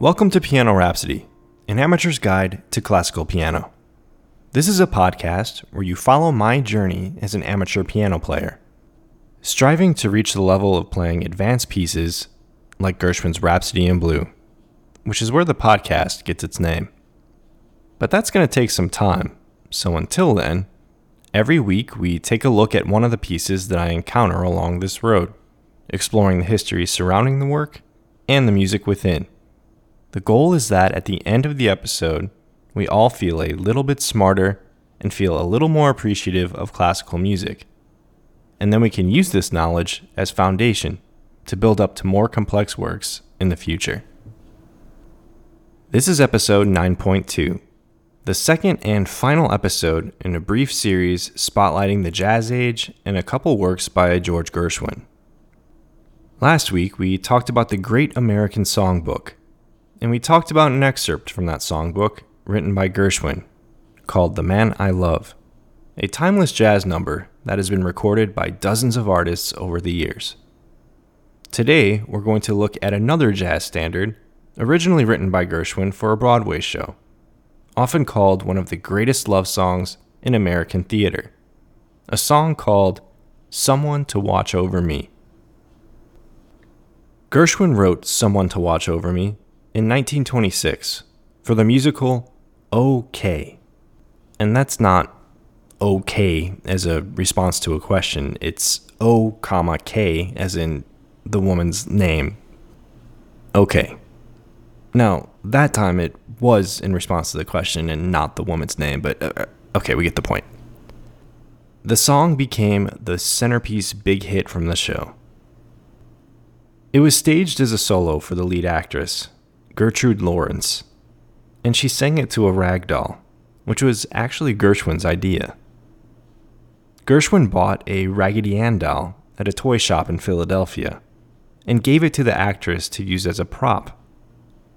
Welcome to Piano Rhapsody, an amateur's guide to classical piano. This is a podcast where you follow my journey as an amateur piano player, striving to reach the level of playing advanced pieces like Gershwin's Rhapsody in Blue, which is where the podcast gets its name. But that's going to take some time, so until then, every week we take a look at one of the pieces that I encounter along this road, exploring the history surrounding the work and the music within. The goal is that at the end of the episode, we all feel a little bit smarter and feel a little more appreciative of classical music. And then we can use this knowledge as foundation to build up to more complex works in the future. This is episode 9.2, the second and final episode in a brief series spotlighting the Jazz Age and a couple works by George Gershwin. Last week, we talked about the Great American Songbook, and we talked about an excerpt from that songbook written by Gershwin called The Man I Love, a timeless jazz number that has been recorded by dozens of artists over the years. Today, we're going to look at another jazz standard originally written by Gershwin for a Broadway show, often called one of the greatest love songs in American theater, a song called Someone to Watch Over Me. Gershwin wrote Someone to Watch Over Me in 1926 for the musical OK. And that's not okay as a response to a question. It's O, comma K as in the woman's name. Okay. Now, that time it was in response to the question and not the woman's name, but uh, okay, we get the point. The song became the centerpiece big hit from the show. It was staged as a solo for the lead actress, Gertrude Lawrence, and she sang it to a rag doll, which was actually Gershwin's idea. Gershwin bought a Raggedy Ann doll at a toy shop in Philadelphia and gave it to the actress to use as a prop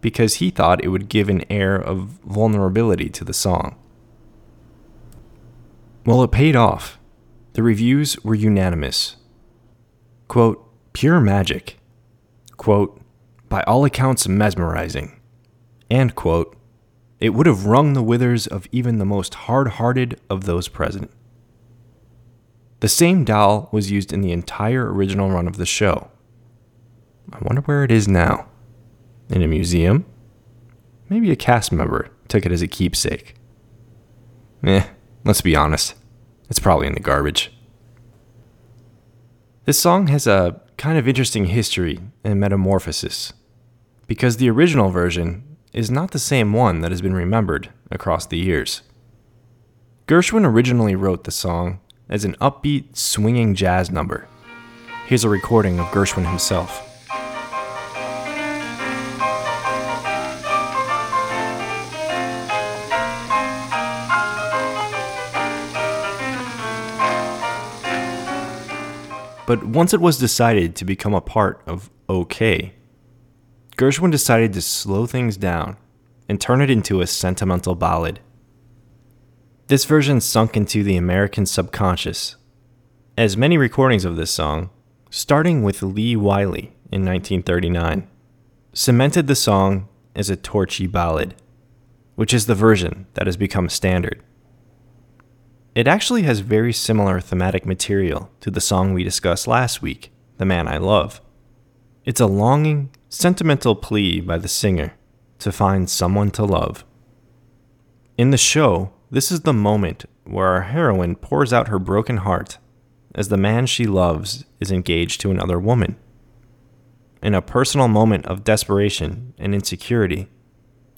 because he thought it would give an air of vulnerability to the song. Well, it paid off. The reviews were unanimous. Quote, pure magic. Quote, by all accounts mesmerizing. And, quote, it would have wrung the withers of even the most hard hearted of those present. The same doll was used in the entire original run of the show. I wonder where it is now. In a museum? Maybe a cast member took it as a keepsake. Eh, let's be honest. It's probably in the garbage. This song has a kind of interesting history and metamorphosis because the original version is not the same one that has been remembered across the years. Gershwin originally wrote the song as an upbeat, swinging jazz number. Here's a recording of Gershwin himself. But once it was decided to become a part of OK, Gershwin decided to slow things down and turn it into a sentimental ballad. This version sunk into the American subconscious, as many recordings of this song, starting with Lee Wiley in 1939, cemented the song as a torchy ballad, which is the version that has become standard. It actually has very similar thematic material to the song we discussed last week, The Man I Love. It's a longing, sentimental plea by the singer to find someone to love. In the show, this is the moment where our heroine pours out her broken heart as the man she loves is engaged to another woman. In a personal moment of desperation and insecurity,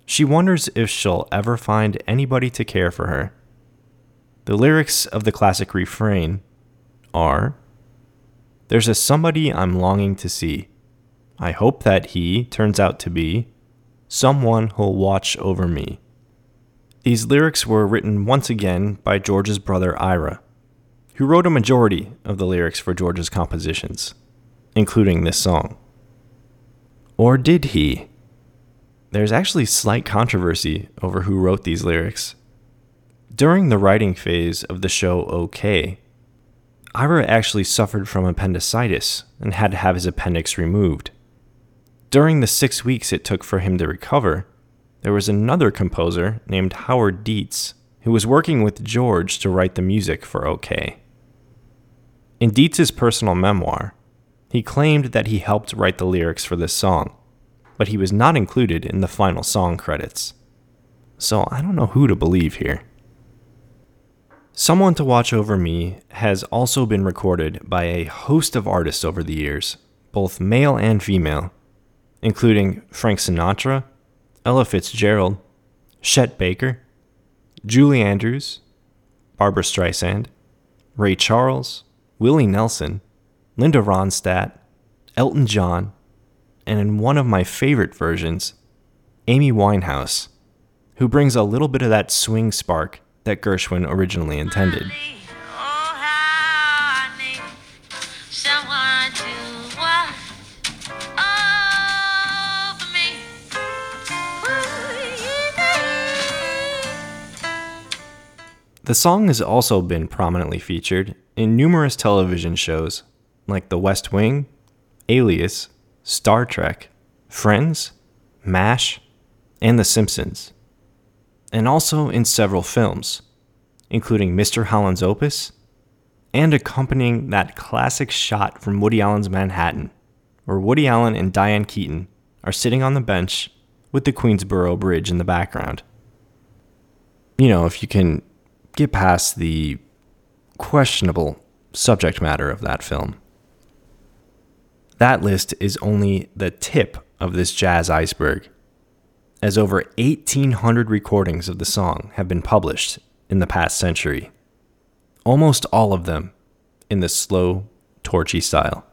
she wonders if she'll ever find anybody to care for her. The lyrics of the classic refrain are There's a somebody I'm longing to see. I hope that he turns out to be someone who'll watch over me. These lyrics were written once again by George's brother Ira, who wrote a majority of the lyrics for George's compositions, including this song. Or did he? There's actually slight controversy over who wrote these lyrics. During the writing phase of the show OK, Ira actually suffered from appendicitis and had to have his appendix removed. During the six weeks it took for him to recover, there was another composer named Howard Dietz who was working with George to write the music for OK. In Dietz's personal memoir, he claimed that he helped write the lyrics for this song, but he was not included in the final song credits. So I don't know who to believe here. Someone to Watch Over Me has also been recorded by a host of artists over the years, both male and female, including Frank Sinatra, Ella Fitzgerald, Chet Baker, Julie Andrews, Barbra Streisand, Ray Charles, Willie Nelson, Linda Ronstadt, Elton John, and in one of my favorite versions, Amy Winehouse, who brings a little bit of that swing spark that Gershwin originally intended. The song has also been prominently featured in numerous television shows like The West Wing, Alias, Star Trek, Friends, MASH, and The Simpsons and also in several films, including Mr. Holland's Opus and accompanying that classic shot from Woody Allen's Manhattan, where Woody Allen and Diane Keaton are sitting on the bench with the Queensboro Bridge in the background. You know, if you can get past the questionable subject matter of that film. That list is only the tip of this jazz iceberg as over 1,800 recordings of the song have been published in the past century, almost all of them in the slow, torchy style.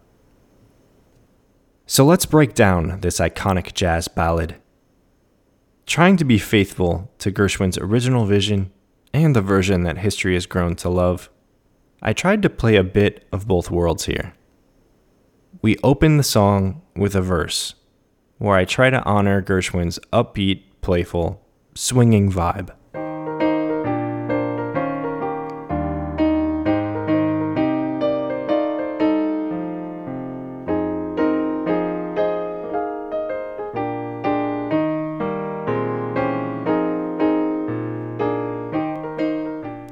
So let's break down this iconic jazz ballad. Trying to be faithful to Gershwin's original vision and the version that history has grown to love, I tried to play a bit of both worlds here. We open the song with a verse where I try to honor Gershwin's upbeat, playful, swinging vibe.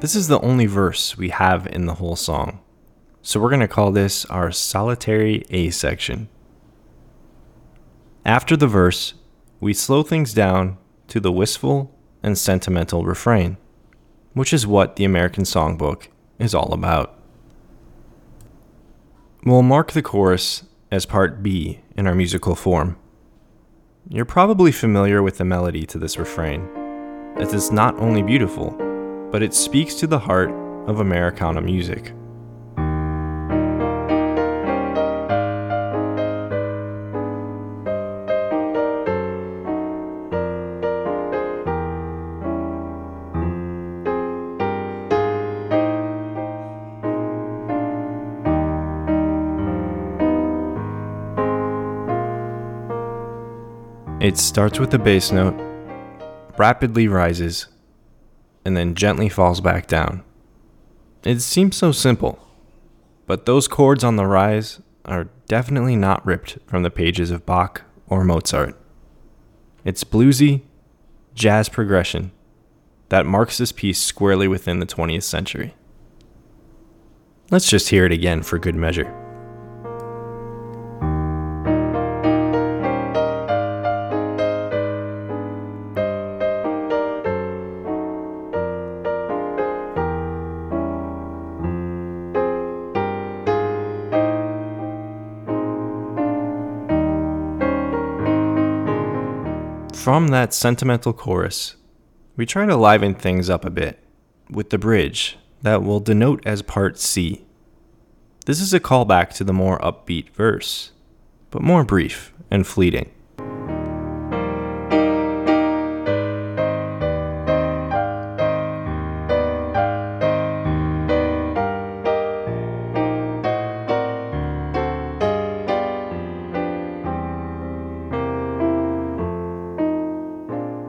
This is the only verse we have in the whole song, so we're going to call this our solitary A section. After the verse, we slow things down to the wistful and sentimental refrain, which is what the American Songbook is all about. We'll mark the chorus as part B in our musical form. You're probably familiar with the melody to this refrain, as it's not only beautiful, but it speaks to the heart of Americana music. It starts with a bass note, rapidly rises, and then gently falls back down. It seems so simple, but those chords on the rise are definitely not ripped from the pages of Bach or Mozart. It's bluesy, jazz progression that marks this piece squarely within the 20th century. Let's just hear it again for good measure. From that sentimental chorus, we try to liven things up a bit with the bridge that will denote as part C. This is a callback to the more upbeat verse, but more brief and fleeting.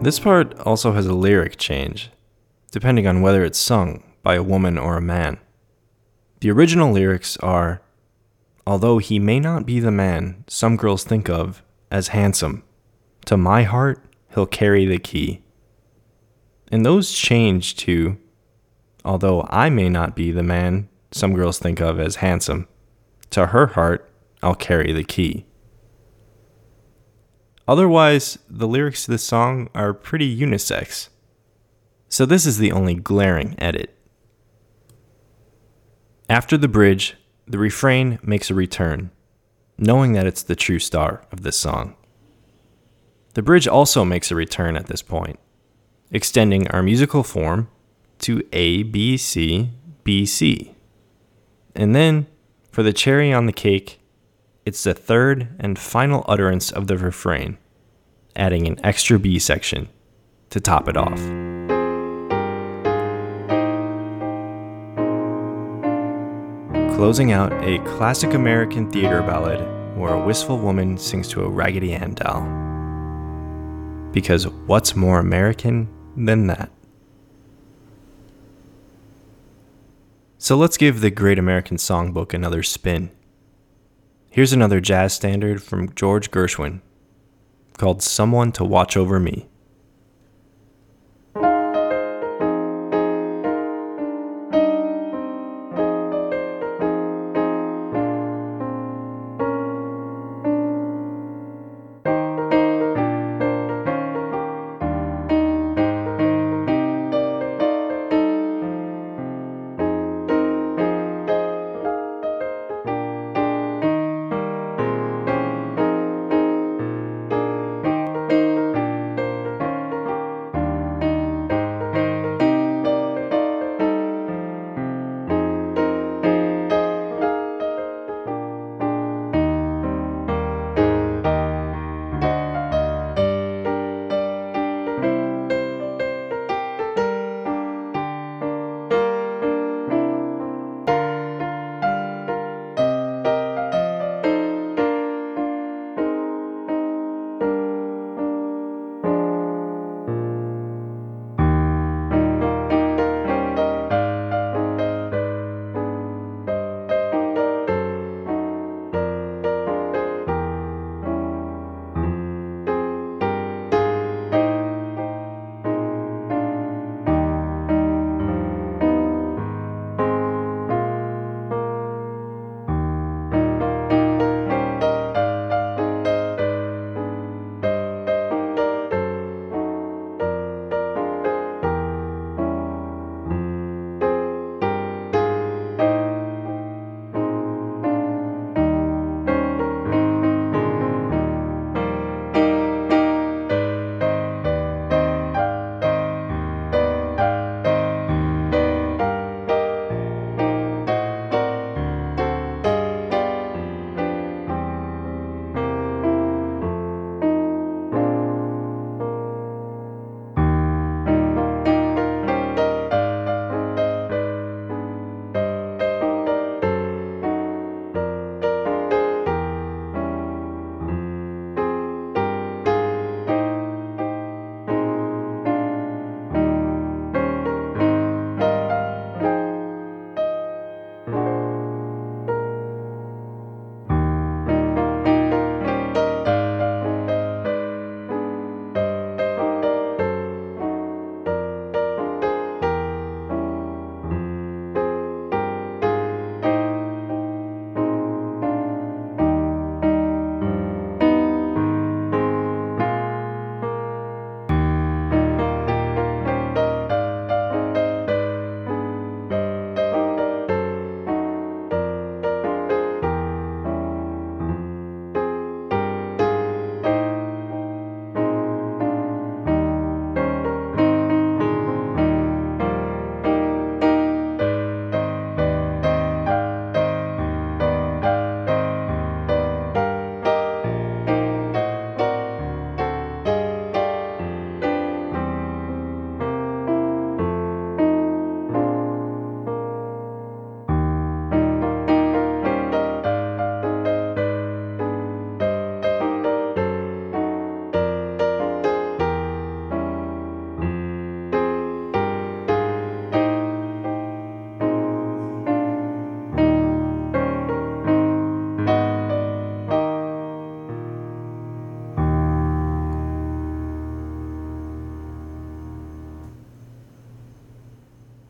This part also has a lyric change, depending on whether it's sung by a woman or a man. The original lyrics are Although he may not be the man some girls think of as handsome. To my heart, he'll carry the key. And those change to, although I may not be the man some girls think of as handsome, to her heart, I'll carry the key. Otherwise, the lyrics to this song are pretty unisex. So this is the only glaring edit. After the bridge, the refrain makes a return, knowing that it's the true star of this song. The bridge also makes a return at this point, extending our musical form to A, B, C, B, C. And then, for the cherry on the cake, it's the third and final utterance of the refrain, adding an extra B section to top it off. Closing out a classic American theater ballad where a wistful woman sings to a Raggedy Ann doll. Because what's more American than that? So let's give the Great American Songbook another spin. Here's another jazz standard from George Gershwin called Someone to Watch Over Me.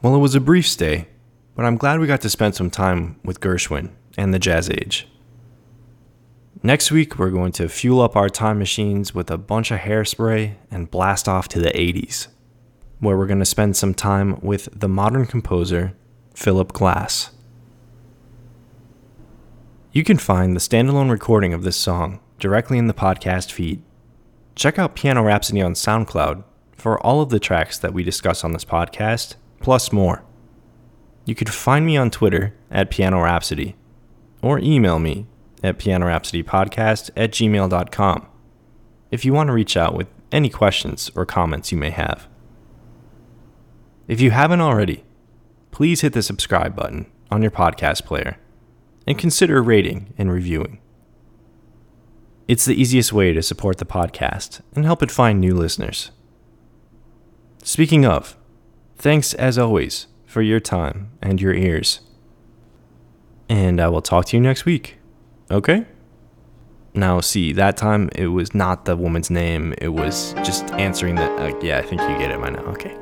Well, it was a brief stay, but I'm glad we got to spend some time with Gershwin and the Jazz Age. Next week, we're going to fuel up our time machines with a bunch of hairspray and blast off to the 80s, where we're going to spend some time with the modern composer Philip Glass. You can find the standalone recording of this song directly in the podcast feed. Check out Piano Rhapsody on SoundCloud for all of the tracks that we discuss on this podcast, plus more. You can find me on Twitter at Piano Rhapsody or email me at pianorhapsodypodcast at gmail.com if you want to reach out with any questions or comments you may have. If you haven't already, please hit the subscribe button on your podcast player and consider rating and reviewing. It's the easiest way to support the podcast and help it find new listeners. Speaking of, thanks as always for your time and your ears. And I will talk to you next week. Okay? Now, see, that time it was not the woman's name, it was just answering the. Uh, yeah, I think you get it by now. Okay.